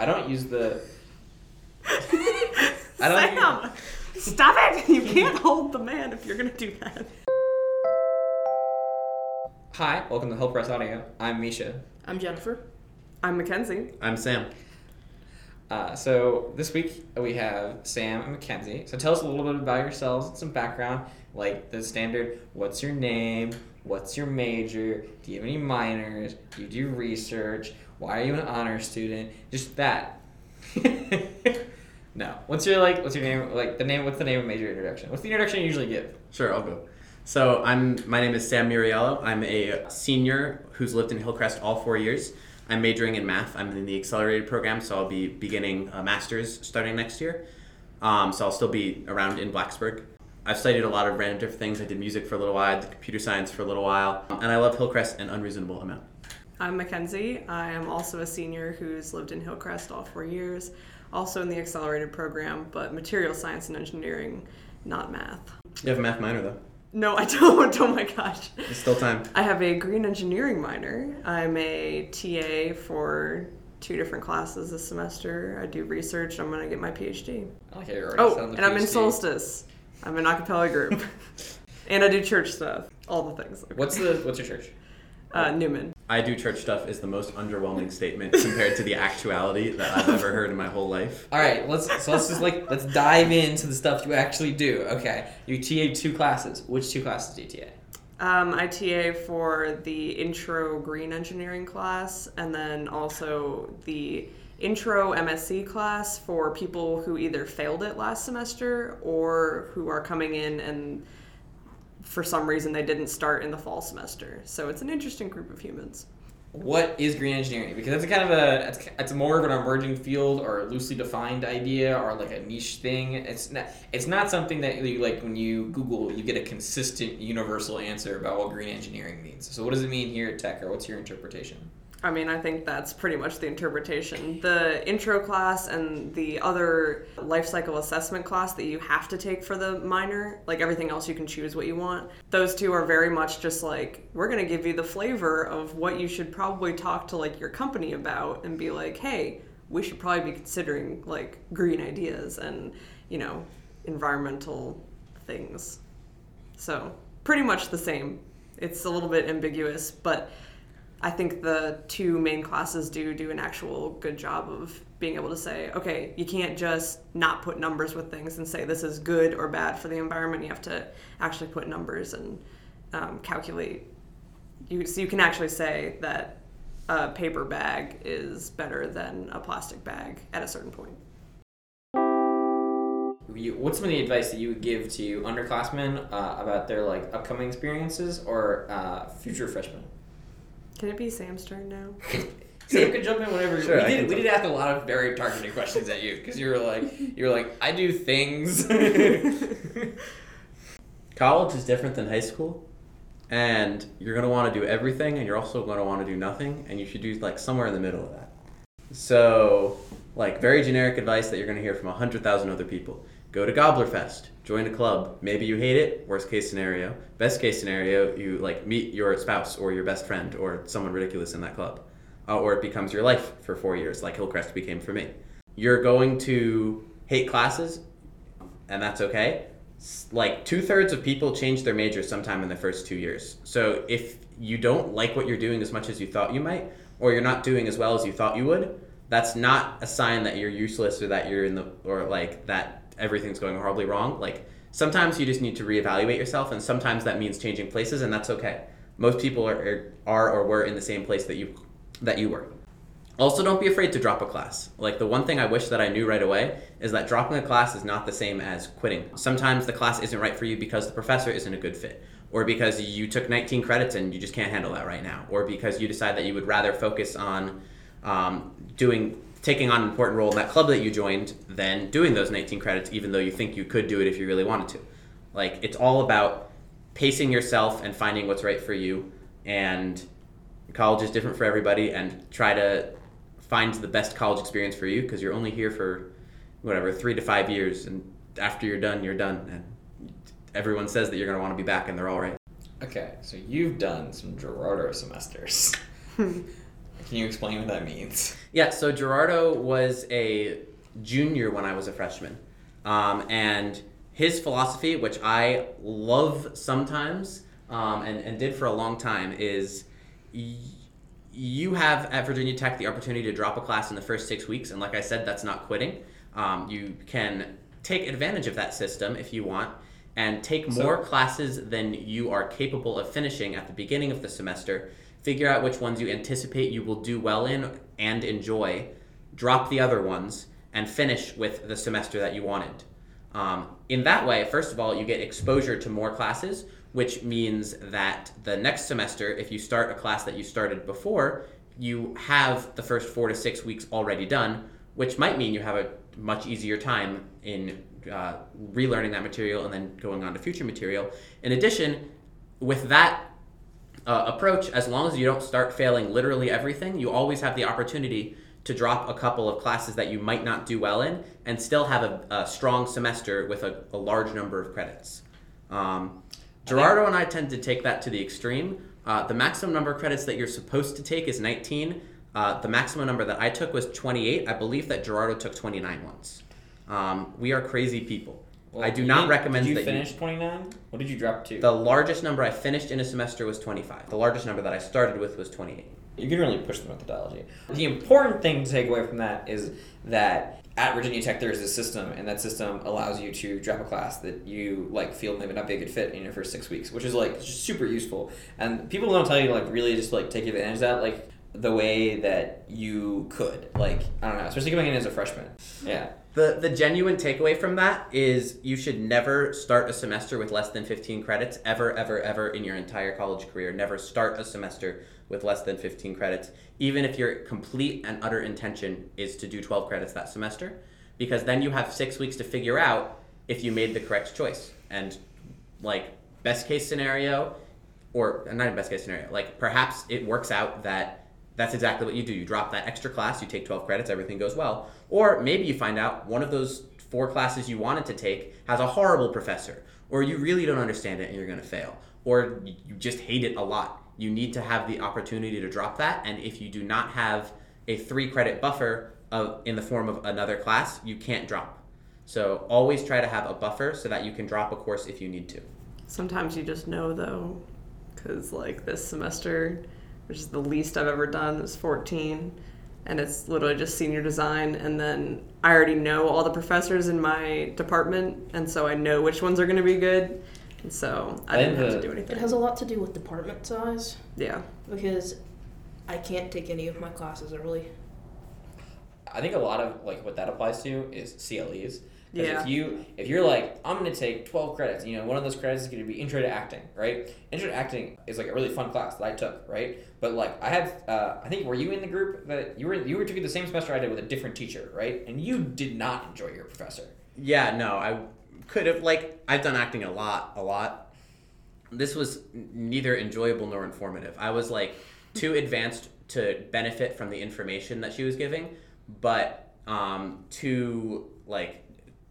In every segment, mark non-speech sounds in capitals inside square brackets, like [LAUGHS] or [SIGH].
I don't use the. [LAUGHS] I don't use- Sam, stop it! [LAUGHS] You can't hold the man if you're gonna do that. Hi, welcome to Hillcrest Audio. I'm Misha. I'm Jennifer. I'm Mackenzie. I'm Sam. Uh, so this week we have Sam and Mackenzie. So tell us a little bit about yourselves and some background, like the standard. What's your name? What's your major? Do you have any minors? Do you do research? Why are you an honor student? Just that. [LAUGHS] no. What's your like? What's your name? Like the name? What's the name of major introduction? What's the introduction you usually give? Sure, I'll go. So I'm. My name is Sam Muriello. I'm a senior who's lived in Hillcrest all four years. I'm majoring in math. I'm in the accelerated program, so I'll be beginning a master's starting next year. Um, so I'll still be around in Blacksburg. I've studied a lot of random different things. I did music for a little while, I did computer science for a little while, and I love Hillcrest an unreasonable amount. I'm Mackenzie. I am also a senior who's lived in Hillcrest all four years, also in the accelerated program, but material science and engineering, not math. You have a math minor though. No, I don't. [LAUGHS] Oh my gosh. It's still time. I have a green engineering minor. I'm a TA for two different classes this semester. I do research. I'm going to get my PhD. I like how you're already Oh, selling the and I'm in Solstice. I'm in acapella group. [LAUGHS] and I do church stuff. All the things. What's the What's your church? Uh, Newman. I do church stuff is the most underwhelming statement compared to the actuality that I've ever heard in my whole life. All right, let's so let's just like let's dive into the stuff you actually do. Okay, you TA two classes. Which two classes do you TA? Um, I TA for the intro green engineering class and then also the intro MSE class for people who either failed it last semester or who are coming in and for some reason they didn't start in the fall semester. So it's an interesting group of humans. What is green engineering? Because it's a kind of a it's, it's more of an emerging field or a loosely defined idea or like a niche thing. It's not it's not something that you like when you Google you get a consistent universal answer about what green engineering means. So what does it mean here at Tech or what's your interpretation? I mean, I think that's pretty much the interpretation. The intro class and the other life cycle assessment class that you have to take for the minor, like everything else, you can choose what you want. Those two are very much just like, we're going to give you the flavor of what you should probably talk to like your company about and be like, hey, we should probably be considering like green ideas and, you know, environmental things. So, pretty much the same. It's a little bit ambiguous, but I think the two main classes do do an actual good job of being able to say, okay, you can't just not put numbers with things and say this is good or bad for the environment. You have to actually put numbers and um, calculate. You so you can actually say that a paper bag is better than a plastic bag at a certain point. You, what's some of the advice that you would give to underclassmen uh, about their like upcoming experiences or uh, future freshmen? Can it be Sam's turn now? [LAUGHS] Sam could jump in whenever. Sure, we I did. We did ask a lot of very targeted questions at you because you were like, you were like, I do things. [LAUGHS] [LAUGHS] College is different than high school, and you're gonna want to do everything, and you're also gonna want to do nothing, and you should do like somewhere in the middle of that. So, like very generic advice that you're gonna hear from a hundred thousand other people: go to Gobbler Fest, join a club. Maybe you hate it. Worst case scenario. Best case scenario, you like meet your spouse or your best friend or someone ridiculous in that club, uh, or it becomes your life for four years, like Hillcrest became for me. You're going to hate classes, and that's okay like two thirds of people change their major sometime in the first two years. So if you don't like what you're doing as much as you thought you might, or you're not doing as well as you thought you would, that's not a sign that you're useless or that you're in the or like that everything's going horribly wrong. Like sometimes you just need to reevaluate yourself, and sometimes that means changing places, and that's okay. Most people are are or were in the same place that you that you were. Also, don't be afraid to drop a class. Like, the one thing I wish that I knew right away is that dropping a class is not the same as quitting. Sometimes the class isn't right for you because the professor isn't a good fit, or because you took 19 credits and you just can't handle that right now, or because you decide that you would rather focus on um, doing taking on an important role in that club that you joined than doing those 19 credits, even though you think you could do it if you really wanted to. Like, it's all about pacing yourself and finding what's right for you, and college is different for everybody, and try to find the best college experience for you because you're only here for whatever three to five years and after you're done you're done and everyone says that you're going to want to be back and they're all right okay, so you've done some Gerardo semesters. [LAUGHS] Can you explain what that means? Yeah, so Gerardo was a junior when I was a freshman. Um, and his philosophy, which I love sometimes um, and, and did for a long time, is y- you have at Virginia Tech the opportunity to drop a class in the first six weeks. And like I said, that's not quitting. Um, you can take advantage of that system if you want and take So- more classes than you are capable of finishing at the beginning of the semester. Figure out which ones you anticipate you will do well in and enjoy. Drop the other ones and finish with the semester that you wanted. Um, in that way, first of all, you get exposure to more classes, which means that the next semester, if you start a class that you started before, you have the first four to six weeks already done, which might mean you have a much easier time in uh, relearning that material and then going on to future material. In addition, with that uh, approach, as long as you don't start failing literally everything, you always have the opportunity to drop a couple of classes that you might not do well in and still have a, a strong semester with a, a large number of credits. Um, Gerardo and I tend to take that to the extreme. Uh, the maximum number of credits that you're supposed to take is 19. Uh, the maximum number that I took was 28. I believe that Gerardo took 29 once. Um, we are crazy people. I do not recommend Did you finish 29? What did you drop to? The largest number I finished in a semester was 25. The largest number that I started with was 28. you can really push the methodology. The important thing to take away from that is that at Virginia Tech there is a system, and that system allows you to drop a class that you like feel maybe not be a good fit in your first six weeks, which is like super useful. And people don't tell you to, like really just like take advantage of that like the way that you could. Like I don't know, especially coming in as a freshman. Yeah. The, the genuine takeaway from that is you should never start a semester with less than 15 credits, ever, ever, ever in your entire college career. Never start a semester with less than 15 credits, even if your complete and utter intention is to do 12 credits that semester, because then you have six weeks to figure out if you made the correct choice. And, like, best case scenario, or not even best case scenario, like, perhaps it works out that that's exactly what you do. You drop that extra class, you take 12 credits, everything goes well. Or maybe you find out one of those four classes you wanted to take has a horrible professor, or you really don't understand it and you're going to fail, or you just hate it a lot. You need to have the opportunity to drop that, and if you do not have a three credit buffer of, in the form of another class, you can't drop. So always try to have a buffer so that you can drop a course if you need to. Sometimes you just know though, because like this semester, which is the least I've ever done, It was 14, and it's literally just senior design. And then I already know all the professors in my department, and so I know which ones are going to be good. And so I I didn't have to do anything. It has a lot to do with department size yeah. because I can't take any of my classes early. I think a lot of like what that applies to is CLEs. 'Cause Yeah. If you if you're like I'm gonna take 12 credits, you know, one of those credits is gonna be Intro to Acting, right? Intro to Acting is like a really fun class that I took, right? But like I had, uh, I think were you in the group that you were you were taking the same semester I did with a different teacher, right? And you did not enjoy your professor. Yeah, no, I could have like I've done acting a lot, a lot. This was neither enjoyable nor informative. I was like too advanced to benefit from the information that she was giving, but um, too like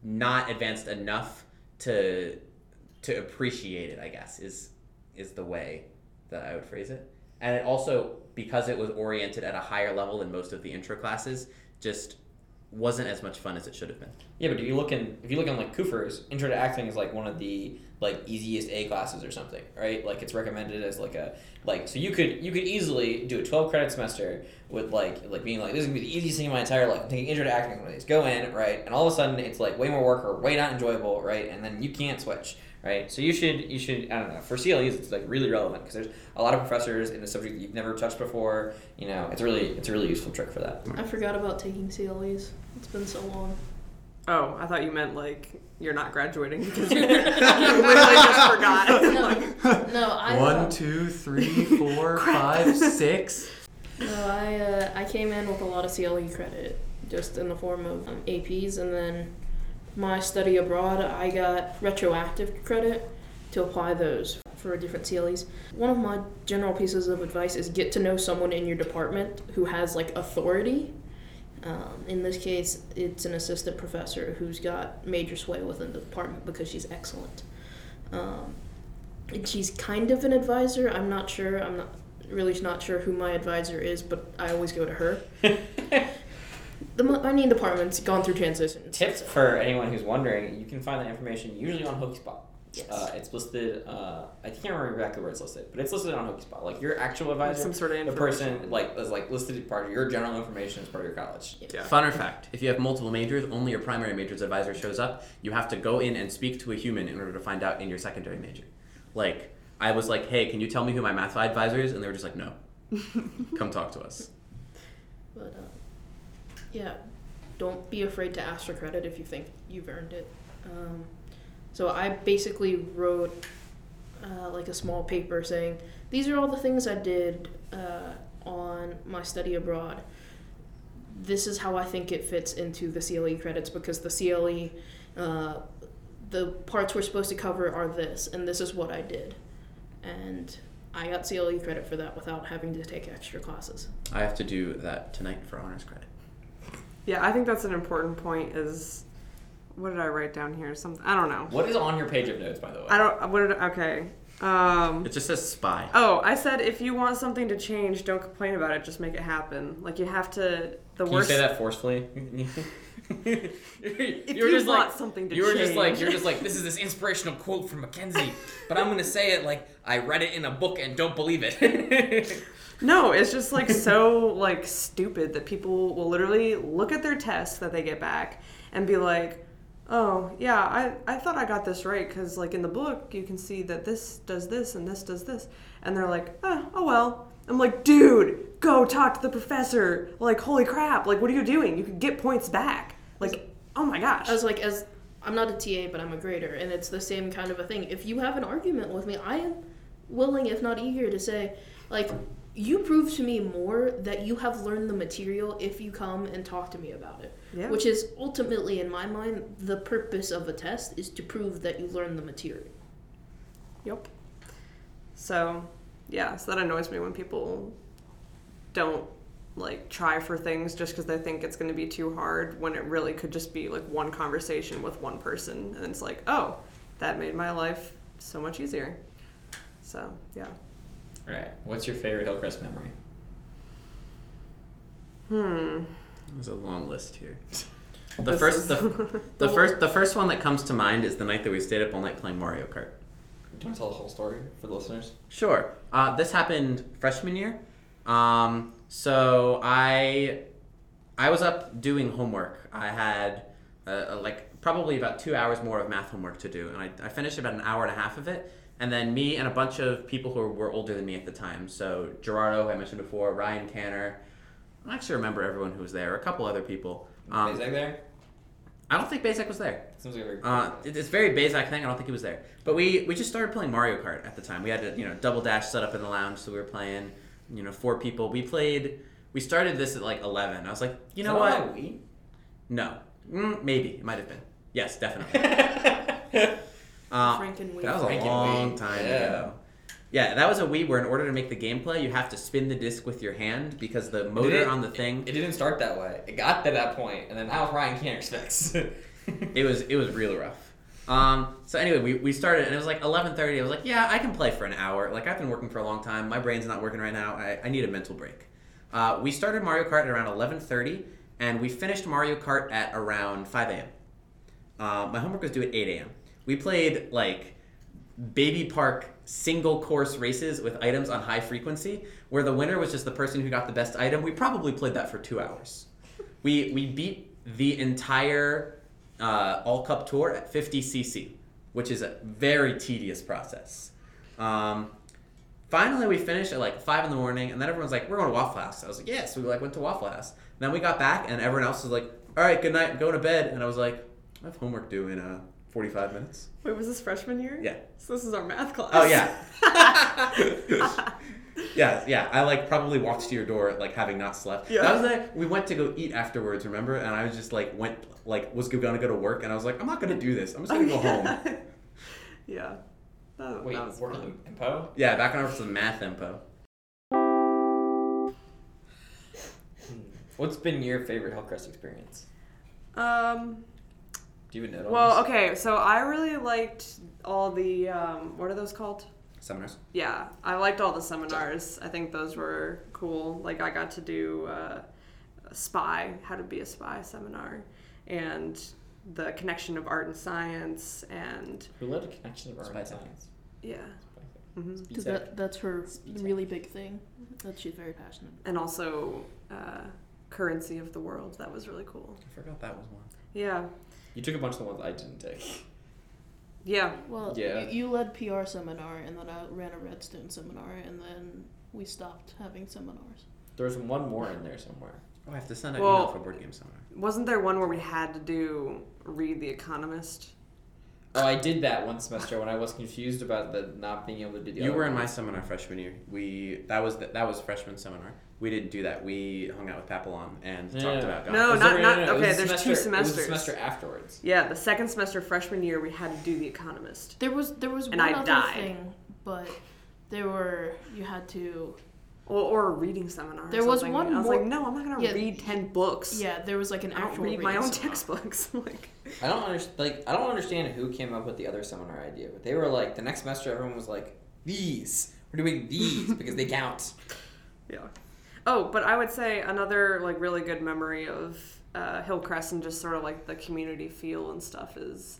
not advanced enough to to appreciate it. I guess is is the way that I would phrase it. And it also because it was oriented at a higher level than most of the intro classes, just wasn't as much fun as it should have been. Yeah, but if you look in if you look in like Koofers, Intro to Acting is like one of the like easiest A classes or something, right? Like it's recommended as like a like so you could you could easily do a twelve credit semester with like like being like this is gonna be the easiest thing in my entire life. I'm taking Intro to Acting one of these. Go in, right? And all of a sudden it's like way more work or way not enjoyable, right? And then you can't switch. Right, so you should you should I don't know for CLEs it's like really relevant because there's a lot of professors in a subject that you've never touched before. You know, it's really it's a really useful trick for that. I forgot about taking CLEs. It's been so long. Oh, I thought you meant like you're not graduating because you, you [LAUGHS] literally just forgot. No, [LAUGHS] no, I uh, One, two, three, four, [LAUGHS] five, six. No, I uh, I came in with a lot of CLE credit, just in the form of um, APs, and then my study abroad, I got retroactive credit to apply those for different CLEs. One of my general pieces of advice is get to know someone in your department who has like authority. Um, in this case, it's an assistant professor who's got major sway within the department because she's excellent. Um, she's kind of an advisor. I'm not sure. I'm not really not sure who my advisor is, but I always go to her. [LAUGHS] The mining department's gone through transitions. Tips for anyone who's wondering: you can find that information usually on Hokie SPA. Yes. Uh, it's listed. Uh, I can't remember exactly where it's listed, but it's listed on Hokie SPA. Like your actual Like advisor, some sort of the person like is like listed as part of your general information as part of your college. Yeah. Funner fact: If you have multiple majors, only your primary major's advisor shows up. You have to go in and speak to a human in order to find out in your secondary major. Like I was like, "Hey, can you tell me who my math advisor is?" And they were just like, "No, [LAUGHS] come talk to us." But uh, yeah, don't be afraid to ask for credit if you think you've earned it. Um, so I basically wrote uh, like a small paper saying these are all the things I did uh, on my study abroad. This is how I think it fits into the CLE credits because the CLE, uh, the parts we're supposed to cover are this, and this is what I did. And I got CLE credit for that without having to take extra classes. I have to do that tonight for honors credit. Yeah, I think that's an important point. Is what did I write down here? Something I don't know. What is on your page of notes, by the way? I don't. What did? Okay. Um. It just says spy. Oh, I said if you want something to change, don't complain about it. Just make it happen. Like you have to. The Can worst. you say that forcefully? [LAUGHS] If you were you just want like something to you were just like you're just like this is this inspirational quote from Mackenzie, but I'm gonna say it like I read it in a book and don't believe it. [LAUGHS] No, it's just like so like stupid that people will literally look at their tests that they get back and be like, "Oh, yeah, I I thought I got this right cuz like in the book you can see that this does this and this does this." And they're like, "Oh, oh well." I'm like, "Dude, go talk to the professor." Like, "Holy crap, like what are you doing? You can get points back." Like, "Oh my gosh." I was like, as I'm not a TA, but I'm a grader, and it's the same kind of a thing. If you have an argument with me, I am willing, if not eager, to say, like, you prove to me more that you have learned the material if you come and talk to me about it. Yeah. Which is ultimately, in my mind, the purpose of a test is to prove that you learned the material. Yep. So, yeah, so that annoys me when people don't like try for things just because they think it's going to be too hard when it really could just be like one conversation with one person and it's like, "Oh, that made my life so much easier." So, yeah. Right. What's your favorite Hillcrest memory? Hmm. There's a long list here. [LAUGHS] The This first, is- the, [LAUGHS] the first, the first one that comes to mind is the night that we stayed up all night playing Mario Kart. Do you want to tell the whole story for the listeners? Sure. Uh, this happened freshman year. Um, so I, I was up doing homework. I had uh, like probably about two hours more of math homework to do, and I, I finished about an hour and a half of it. And then me and a bunch of people who were older than me at the time. So Gerardo, who I mentioned before, Ryan Canner. I actually remember everyone who was there. A couple other people. Um, there? I don't think Bazek was there. Seems like a very Uh, it- it's very Bazak thing. I don't think he was there. But we we just started playing Mario Kart at the time. We had a you know double dash set up in the lounge, so we were playing. You know, four people. We played. We started this at like eleven. I was like, you know what? No, mm, maybe it might have been. Yes, definitely. [LAUGHS] Uh, Franken that was a Franken long Wii. time Yeah. ago. Yeah, that was a Wii where in order to make the gameplay, you have to spin the disc with your hand because the motor it- on the thing It didn't start that way. It got to that point, and then that was Ryan Canner's [LAUGHS] fix. it was it was real rough. Um, so anyway, we, we started and it was like eleven thirty. I was like, yeah, I can play for an hour. Like I've been working for a long time. My brain's not working right now. I, I need a mental break. Uh, we started Mario Kart at around eleven thirty, and we finished Mario Kart at around five a.m. Uh, my homework was due at eight a.m. We played like baby park single course races with items on high frequency, where the winner was just the person who got the best item. We probably played that for two hours. We we beat the entire uh, all cup tour at 50 cc, which is a very tedious process. Um, finally, we finished at like five in the morning, and then everyone's like, "We're going to Waffle House." I was like, "Yeah." So we like went to Waffle House. then we got back, and everyone else was like, "All right, good night, I'm going to bed." And I was like, "I have homework due in uh, 45 minutes." Wait, was this freshman year? Yeah. So this is our math class. Oh yeah. [LAUGHS] yeah, yeah. I like probably walked to your door like having not slept. Yeah. That was like we went to go eat afterwards, remember? And I was just like went like was gonna go to work and I was like, I'm not gonna do this. I'm just gonna go home. [LAUGHS] yeah. That, Wait, that was work fun. in Impo? Yeah, back on I was some math info. What's been your favorite Hillcrest experience? Um, Do you even know? well, okay, so I really liked all the, um, what are those called? seminars. Yeah, I liked all the seminars. I think those were cool. Like I got to do uh, a spy, how to be a spy seminar, and the connection of art and science, and Who led a connection of art Spy and tech. science? yeah, hmm Because that, that's her really big thing that she's very passionate about. and also uh, currency of the world. That was really cool. I forgot that was one. Yeah, You took a bunch of the ones I didn't take. [LAUGHS] yeah. Well, Yeah. you, you led PR seminar, and then I ran a Redstone seminar, and then we stopped having seminars. There was one more in there somewhere. Oh, I have to send an Well- email for board game seminar. Wasn't there one where we had to do read The Economist? Oh, I did that one semester when I was confused about the not being able to do the. You other were in my seminar freshman year. We that was the, that was freshman seminar. We didn't do that. We hung out with Papillon and Yeah. talked about God. No, Was not- there- not- it was okay, a there's two semester- It was a semesters. semester afterwards. Yeah, the second semester freshman year we had to do The Economist. There was there was And one I other died. thing, but there were you had to Or, or a reading seminar. or There was one I was more- like, no, I'm not gonna Yeah, read ten books. yeah there was like an I don't actual read my own seminar. textbooks. [LAUGHS] like, I don't understand. Like, I don't understand who came up with the other seminar idea, but they were like the next semester. Everyone was like, "These, we're doing these [LAUGHS] because they count." yeah. Oh, but I would say another like really good memory of uh, Hillcrest and just sort of like the community feel and stuff is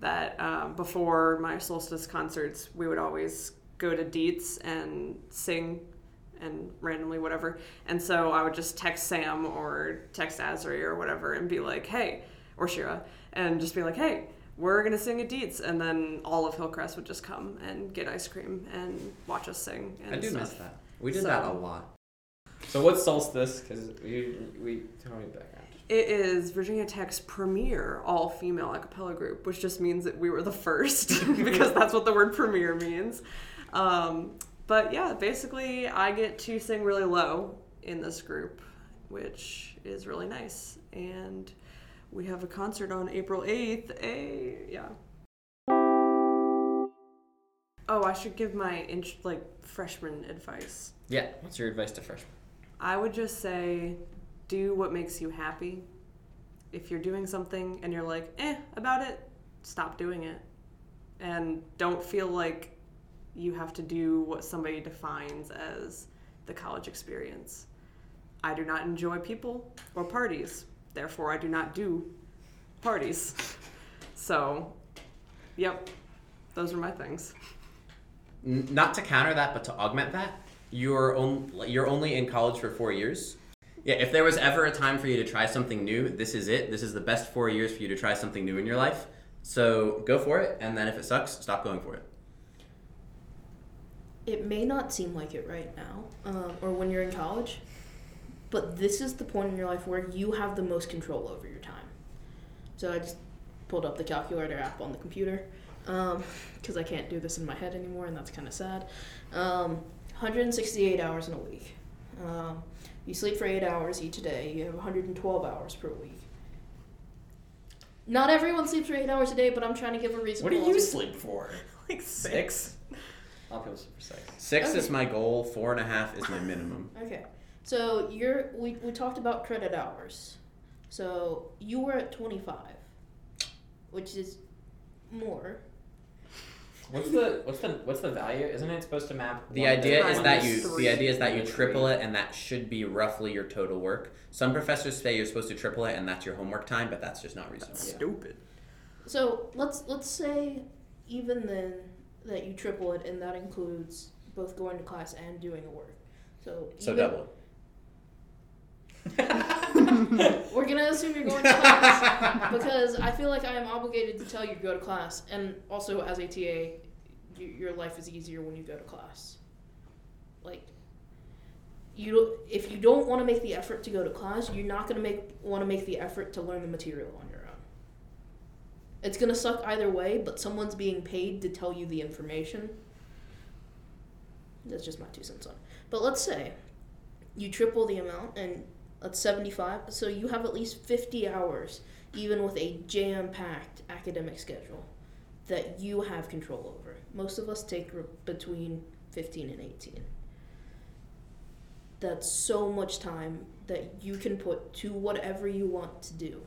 that um, before my solstice concerts, we would always go to Dietz and sing and randomly whatever. And so I would just text Sam or text Azri or whatever and be like, hey, or Shira, and just be like, hey, we're gonna sing at Dietz. And then all of Hillcrest would just come and get ice cream and watch us sing. And I do stuff. miss that. We did So- that a lot. So what's solstice? Because we we tell me background. It is Virginia Tech's premier all female a cappella group, which just means that we were the first [LAUGHS] because [LAUGHS] that's what the word premier means. Um, but yeah, basically, I get to sing really low in this group, which is really nice. And we have a concert on April 8th. A yeah. Oh, I should give my like freshman advice. Yeah. What's your advice to freshmen? I would just say do what makes you happy. If you're doing something and you're like, eh, about it, stop doing it. And don't feel like you have to do what somebody defines as the college experience. I do not enjoy people or parties, therefore, I do not do parties. So, yep, those are my things. Not to counter that, but to augment that, you're on, you're only in college for four years. Yeah, if there was ever a time for you to try something new, this is it. This is the best four years for you to try something new in your life. So go for it, and then if it sucks, stop going for it. It may not seem like it right now um, or when you're in college but this is the point in your life where you have the most control over your time. So i just pulled up the calculator app on the computer [LAUGHS] because i can't do this in my head anymore and that's kind of sad. Um, 168 hours in a week. Um, you sleep for 8 hours each day you have 112 hours per week. Not everyone sleeps for 8 hours a day but i'm trying to give a reason What do you sleep for? [LAUGHS] Like Six. A lot of people sleep six. Six Okay. is my goal. Four and a half is my minimum. Okay. So you're we, we talked about credit hours. So you were at 25, which is more. What's the what's the what's the value? Isn't it supposed to map? The one idea is that you three. the idea is that you One to triple three. it, and that should be roughly your total work. Some professors say you're supposed to triple it, and that's your homework time, but that's just not reasonable. Yeah. stupid. So let's let's say even then that you triple it, and that includes both going to class and doing the work. So So even- double. [LAUGHS] We're gonna assume you're going to class [LAUGHS] because I feel like I am obligated to tell you to go to class, and also as a TA, you, your life is easier when you go to class. Like, you don't, if you don't want to make the effort to go to class, you're not gonna make want to make the effort to learn the material on. It's gonna suck either way, but someone's being paid to tell you the information. That's just my two cents on. But let's say you triple the amount and that's 75 so you have at least 50 hours even with a jam-packed academic schedule that you have control over most of us take between 15 and 18 that's so much time that you can put to whatever you want to do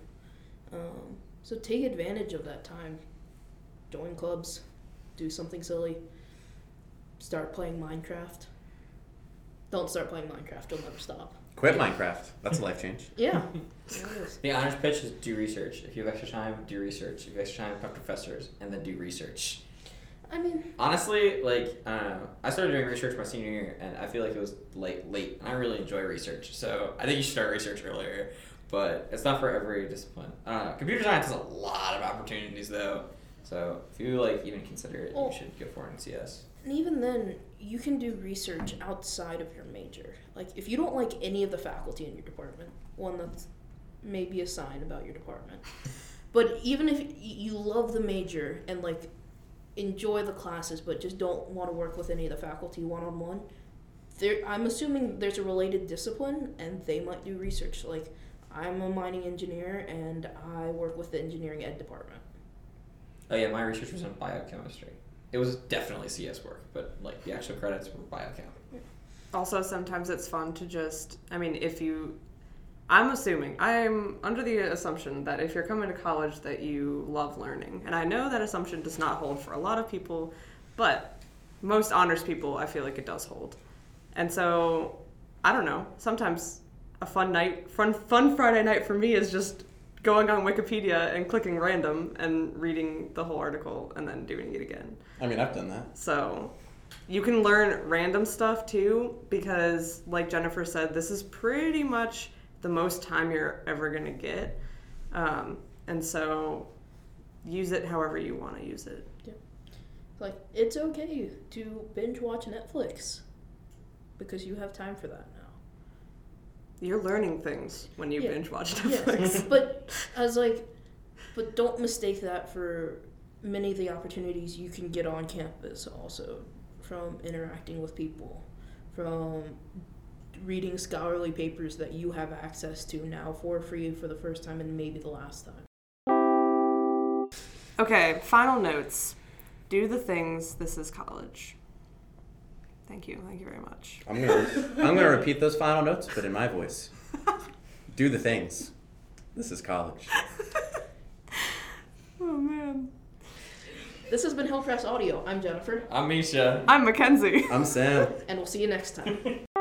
um, so take advantage of that time join clubs do something silly start playing Minecraft. Don't start playing Minecraft. You'll never stop. Quit Minecraft. That's a life change. [LAUGHS] Yeah. yeah [LAUGHS] it is. The honors pitch is do research. If you have extra time, do research. If you have extra time, find professors, and then do research. I mean, Honestly, like I don't know. I started doing research my senior year, and I feel like it was like late. And I really enjoy research, so I think you should start research earlier. But it's not for every discipline. I don't know. Computer science has a lot of opportunities, though. So if you like even consider it, Well- you should go for it in CS. and even then, you can do research outside of your major. Like, if you don't like any of the faculty in your department, one that's maybe a sign about your department. [LAUGHS] But even if you love the major and like enjoy the classes, but just don't want to work with any of the faculty one on one, there I'm assuming there's a related discipline, and they might do research. Like, I'm a mining engineer, and I work with the engineering ed department. Oh yeah, my research was in biochemistry. It was definitely CS work, but like the actual credits were biochem. Also, sometimes it's fun to just, I mean, if you, I'm assuming, I'm under the assumption that if you're coming to college that you love learning. And I know that assumption does not hold for a lot of people, but most honors people, I feel like it does hold. And so, I don't know, sometimes a fun night, fun, fun Friday night for me is just going on Wikipedia and clicking random and reading the whole article and then doing it again. I mean, I've done that. So you can learn random stuff too, because like Jennifer said, this is pretty much the most time you're ever gonna get. Um, and so use it however you want to use it. Yeah. Like, it's okay to binge watch Netflix because you have time for that now. You're learning things when you Yeah. binge watch Yes, Netflix. [LAUGHS] [LAUGHS] but as like, but don't mistake that for many of the opportunities you can get on campus. Also, from interacting with people, from reading scholarly papers that you have access to now for free for the first time and maybe the last time. Okay, final notes. Do the things. This is college. Thank you. Thank you very much. I'm gonna I'm gonna repeat those final notes, but in my voice. [LAUGHS] Do the things. This is college. [LAUGHS] Oh man. This has been Hillcrest Audio. I'm Jennifer, I'm Misha. I'm Mackenzie. I'm Sam. and we'll see you next time. [LAUGHS]